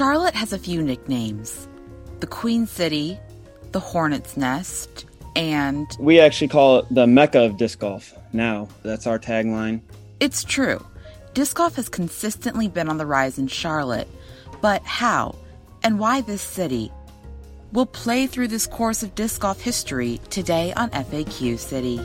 Charlotte has a few nicknames the Queen City, the Hornet's Nest, and. We actually call it the Mecca of disc golf now. That's our tagline. It's true. Disc golf has consistently been on the rise in Charlotte. But how? And why this city? We'll play through this course of disc golf history today on FAQ City.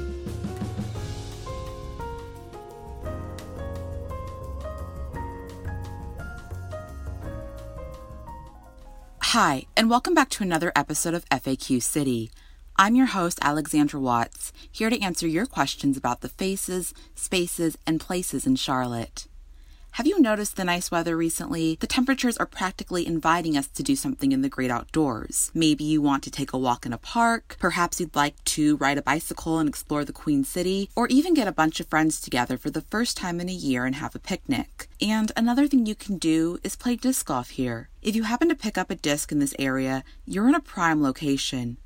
Hi, and welcome back to another episode of FAQ City. I'm your host, Alexandra Watts, here to answer your questions about the faces, spaces, and places in Charlotte. Have you noticed the nice weather recently? The temperatures are practically inviting us to do something in the great outdoors. Maybe you want to take a walk in a park, perhaps you'd like to ride a bicycle and explore the Queen City, or even get a bunch of friends together for the first time in a year and have a picnic. And another thing you can do is play disc golf here. If you happen to pick up a disc in this area, you're in a prime location.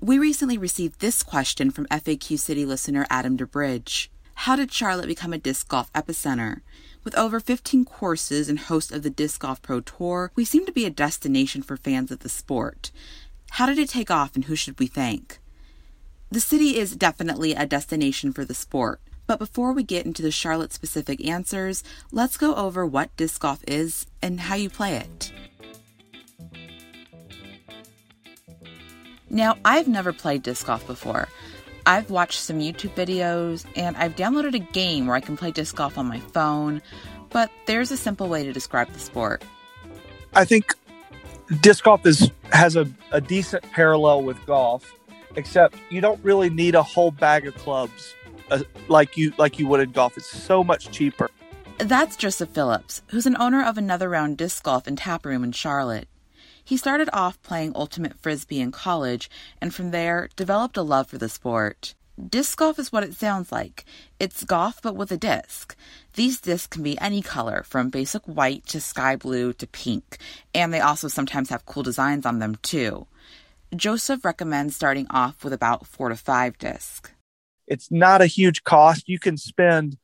We recently received this question from FAQ City listener Adam DeBridge. How did Charlotte become a disc golf epicenter? With over 15 courses and host of the Disc Golf Pro Tour, we seem to be a destination for fans of the sport. How did it take off and who should we thank? The city is definitely a destination for the sport. But before we get into the Charlotte specific answers, let's go over what disc golf is and how you play it. Now, I've never played disc golf before. I've watched some YouTube videos and I've downloaded a game where I can play disc golf on my phone, but there's a simple way to describe the sport. I think disc golf is has a, a decent parallel with golf, except you don't really need a whole bag of clubs uh, like you like you would in golf. It's so much cheaper. That's Joseph Phillips, who's an owner of another round disc golf and tap room in Charlotte. He started off playing ultimate frisbee in college and from there developed a love for the sport. Disc golf is what it sounds like. It's golf but with a disc. These discs can be any color, from basic white to sky blue to pink, and they also sometimes have cool designs on them too. Joseph recommends starting off with about four to five discs. It's not a huge cost. You can spend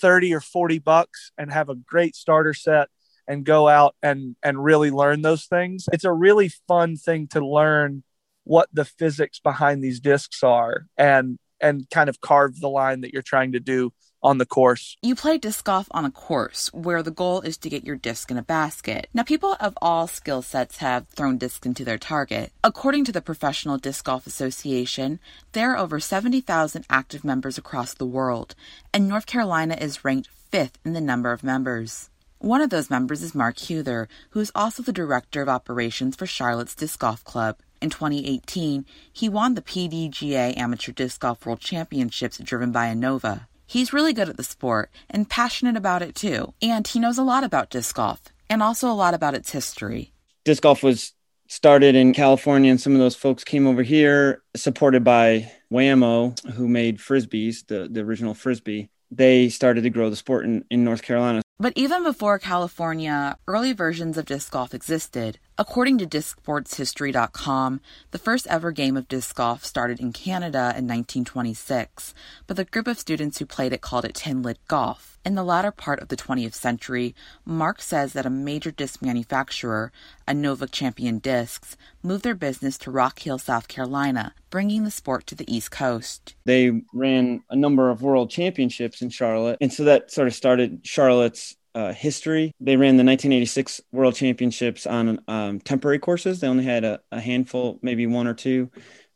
30 or 40 bucks and have a great starter set and go out and and really learn those things. It's a really fun thing to learn what the physics behind these discs are and and kind of carve the line that you're trying to do on the course. You play disc golf on a course where the goal is to get your disc in a basket. Now, people of all skill sets have thrown discs into their target. According to the Professional Disc Golf Association, there are over 70,000 active members across the world, and North Carolina is ranked fifth in the number of members. One of those members is Mark Huther, who is also the director of operations for Charlotte's Disc Golf Club. In 2018, he won the PDGA Amateur Disc Golf World Championships driven by Innova. He's really good at the sport and passionate about it too, and he knows a lot about disc golf and also a lot about its history. Disc golf was started in California, and some of those folks came over here, supported by Wham-O, who made frisbees, the, the original frisbee. They started to grow the sport in, in North Carolina. But even before California, early versions of disc golf existed. According to DiscSportsHistory.com, the first ever game of disc golf started in Canada in 1926, but the group of students who played it called it tin lid golf. In the latter part of the 20th century, Mark says that a major disc manufacturer, Innova Champion Discs, moved their business to Rock Hill, South Carolina, bringing the sport to the East Coast. They ran a number of world championships in Charlotte, and so that sort of started Charlotte's uh, history. They ran the 1986 World Championships on um, temporary courses. They only had a, a, handful, maybe one or two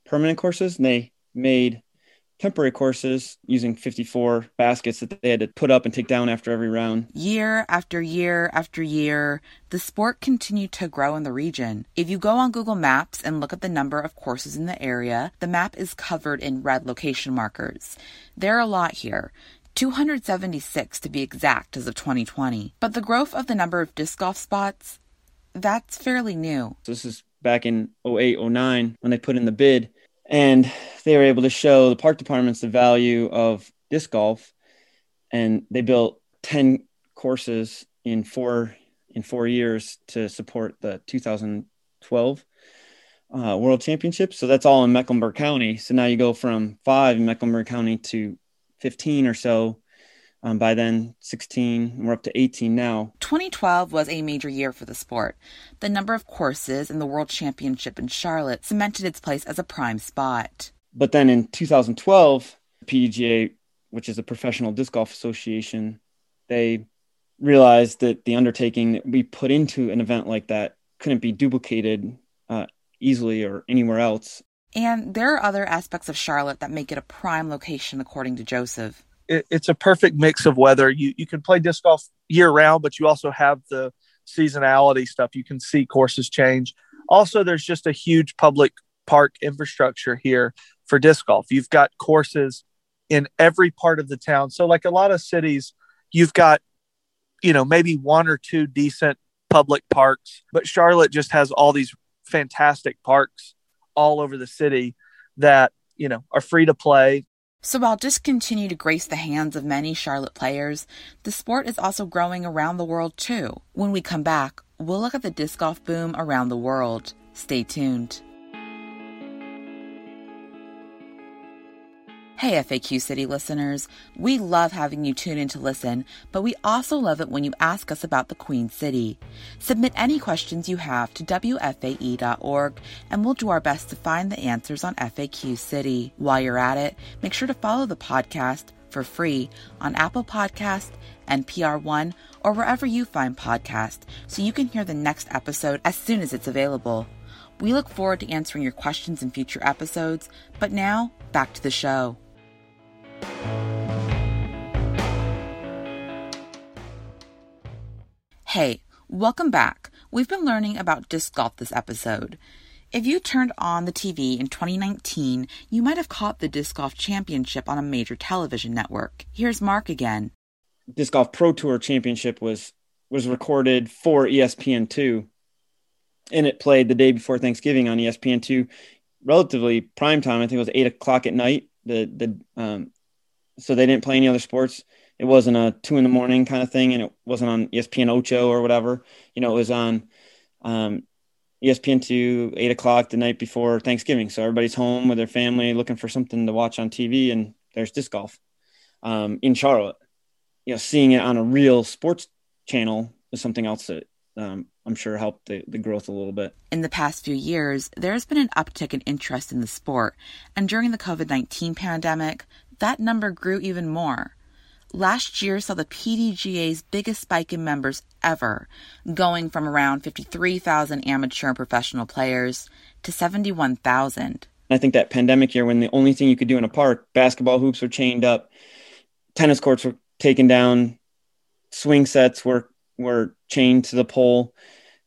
permanent courses. And they made temporary courses using 54 baskets that they had to put up and take down after every round. Year after year after year, the sport continued to grow in the region. If you go on Google Maps and look at the number of courses in the area, the map is covered in red location markers. There are a lot here. 276 to be exact as of 2020. But the growth of the number of disc golf spots, that's fairly new. So this is back in 08, 09 when they put in the bid. And they were able to show the park departments the value of disc golf. And they built 10 courses in four in four years to support the 2012 uh, World Championships. So that's all in Mecklenburg County. So now you go from five in Mecklenburg County to 15 or so Um, by then, 16, we're up to 18 now. 2012 was a major year for the sport. The number of courses in the World Championship in Charlotte cemented its place as a prime spot. But then in 2012, PDGA, which is the Professional Disc Golf Association, they realized that the undertaking that we put into an event like that couldn't be duplicated uh, easily or anywhere else. And there are other aspects of Charlotte that make it a prime location, according to Joseph. It, it's a perfect mix of weather. You you can play disc golf year round, but you also have the seasonality stuff. You can see courses change. Also, there's just a huge public park infrastructure here for disc golf. You've got courses in every part of the town. So, like a lot of cities, you've got, you know, maybe one or two decent public parks, but Charlotte just has all these fantastic parks all over the city that, you know, are free to play. So while disc continue to grace the hands of many Charlotte players, the sport is also growing around the world too. When we come back, we'll look at the disc golf boom around the world. Stay tuned. Hey, FAQ City listeners. We love having you tune in to listen, but we also love it when you ask us about the Queen City. Submit any questions you have to WFAE.org, and we'll do our best to find the answers on FAQ City. While you're at it, make sure to follow the podcast for free on Apple Podcast, NPR One, or wherever you find podcasts so you can hear the next episode as soon as it's available. We look forward to answering your questions in future episodes, but now, back to the show. Hey, welcome back. We've been learning about disc golf this episode. If you turned on the TV in 2019, you might have caught the Disc Golf Championship on a major television network. Here's Mark again. Disc Golf Pro Tour Championship was was recorded for ESPN2 and it played the day before Thanksgiving on ESPN2, relatively prime time. I think it was eight o'clock at night. The the um, so they didn't play any other sports. It wasn't a two in the morning kind of thing, and it wasn't on ESPN Ocho or whatever. You know, it was on um, ESPN two eight o'clock the night before Thanksgiving. So everybody's home with their family, looking for something to watch on TV, and there's disc golf um, in Charlotte. You know, seeing it on a real sports channel is something else that um, I'm sure helped the, the growth a little bit. In the past few years, there has been an uptick in interest in the sport, and during the COVID 19 pandemic, that number grew even more. Last year saw the PDGA's biggest spike in members ever, going from around 53,000 amateur and professional players to 71,000. I think that pandemic year, when the only thing you could do in a park, basketball hoops were chained up, tennis courts were taken down, swing sets were were chained to the pole.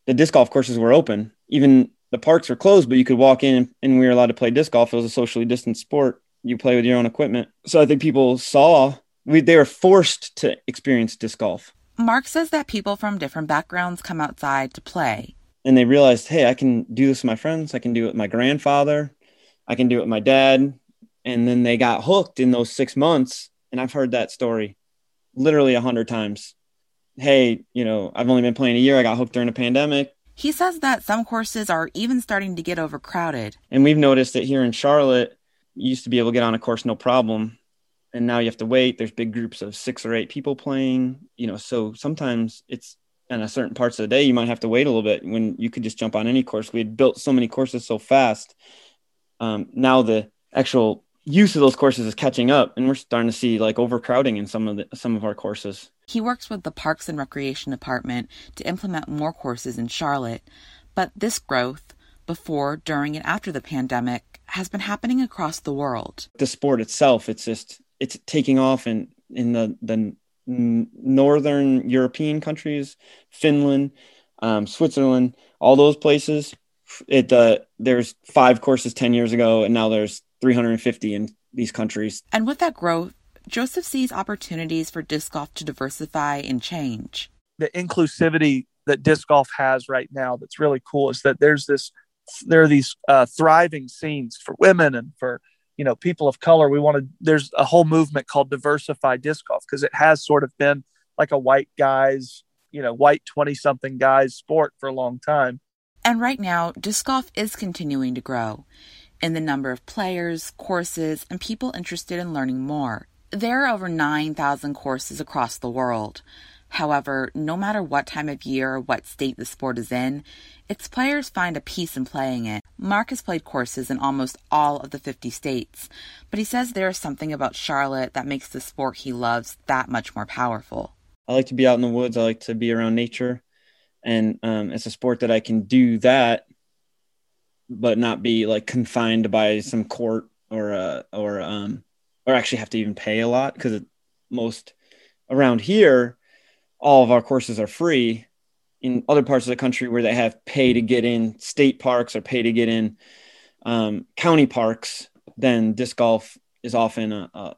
The disc golf courses were open. Even the parks were closed, but you could walk in and we were allowed to play disc golf. It was a socially distanced sport. You play with your own equipment. So I think people saw we, they were forced to experience disc golf. Mark says that people from different backgrounds come outside to play. And they realized, hey, I can do this with my friends. I can do it with my grandfather. I can do it with my dad. And then they got hooked in those six months. And I've heard that story literally a hundred times hey, you know, I've only been playing a year. I got hooked during a pandemic. He says that some courses are even starting to get overcrowded. And we've noticed that here in Charlotte, you used to be able to get on a course no problem. And now you have to wait. There's big groups of six or eight people playing, you know, so sometimes it's in a certain parts of the day, you might have to wait a little bit when you could just jump on any course. We had built so many courses so fast. Um, now the actual use of those courses is catching up and we're starting to see like overcrowding in some of the some of our courses. He works with the Parks and Recreation Department to implement more courses in Charlotte, but this growth before, during and after the pandemic has been happening across the world. The sport itself it's just it's taking off in in the the northern European countries, Finland, um, Switzerland, all those places. It uh, there's five courses 10 years ago and now there's 350 in these countries. And with that growth, Joseph sees opportunities for disc golf to diversify and change. The inclusivity that disc golf has right now that's really cool is that there's this there are these uh, thriving scenes for women and for you know people of color we want to there's a whole movement called diversify disc golf because it has sort of been like a white guys you know white 20 something guys sport for a long time and right now disc golf is continuing to grow in the number of players, courses, and people interested in learning more. There are over 9,000 courses across the world. However, no matter what time of year or what state the sport is in, its players find a peace in playing it. Mark has played courses in almost all of the 50 states, but he says there is something about Charlotte that makes the sport he loves that much more powerful. I like to be out in the woods. I like to be around nature. And um, it's a sport that I can do that, but not be like confined by some court or, uh, or, um, or actually have to even pay a lot because most around here, all of our courses are free in other parts of the country where they have pay to get in state parks or pay to get in um, county parks, then disc golf is often a, a,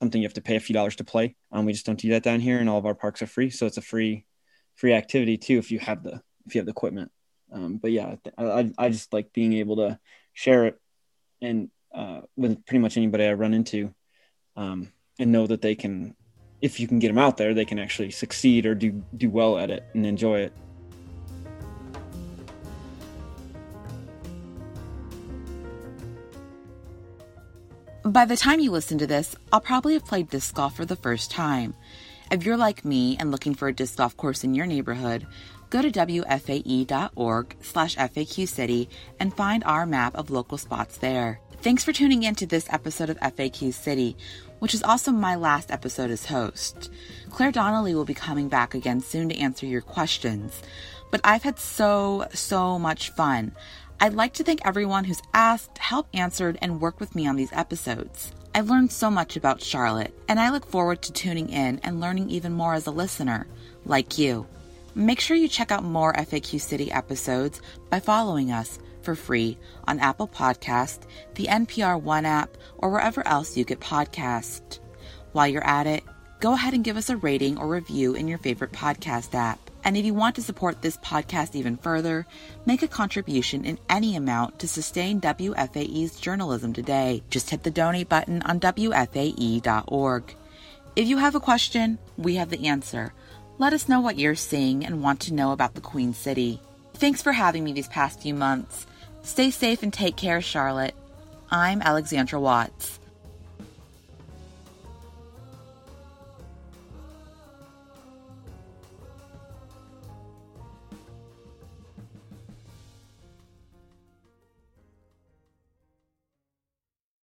something you have to pay a few dollars to play. Um, we just don't do that down here, and all of our parks are free, so it's a free free activity too if you have the if you have the equipment. Um, but yeah, I, I just like being able to share it and uh, with pretty much anybody I run into, um, and know that they can if you can get them out there, they can actually succeed or do do well at it and enjoy it. By the time you listen to this, I'll probably have played disc golf for the first time. If you're like me and looking for a disc golf course in your neighborhood, go to wfae.org slash faqcity and find our map of local spots there. Thanks for tuning in to this episode of FAQ City, which is also my last episode as host. Claire Donnelly will be coming back again soon to answer your questions. But I've had so, so much fun. I'd like to thank everyone who's asked, helped, answered, and worked with me on these episodes. I've learned so much about Charlotte, and I look forward to tuning in and learning even more as a listener, like you. Make sure you check out more FAQ City episodes by following us for free on Apple Podcast, the NPR One app, or wherever else you get podcasts. While you're at it, go ahead and give us a rating or review in your favorite podcast app. And if you want to support this podcast even further, make a contribution in any amount to sustain WFAE's journalism today. Just hit the donate button on WFAE.org. If you have a question, we have the answer. Let us know what you're seeing and want to know about the Queen City. Thanks for having me these past few months. Stay safe and take care, Charlotte. I'm Alexandra Watts.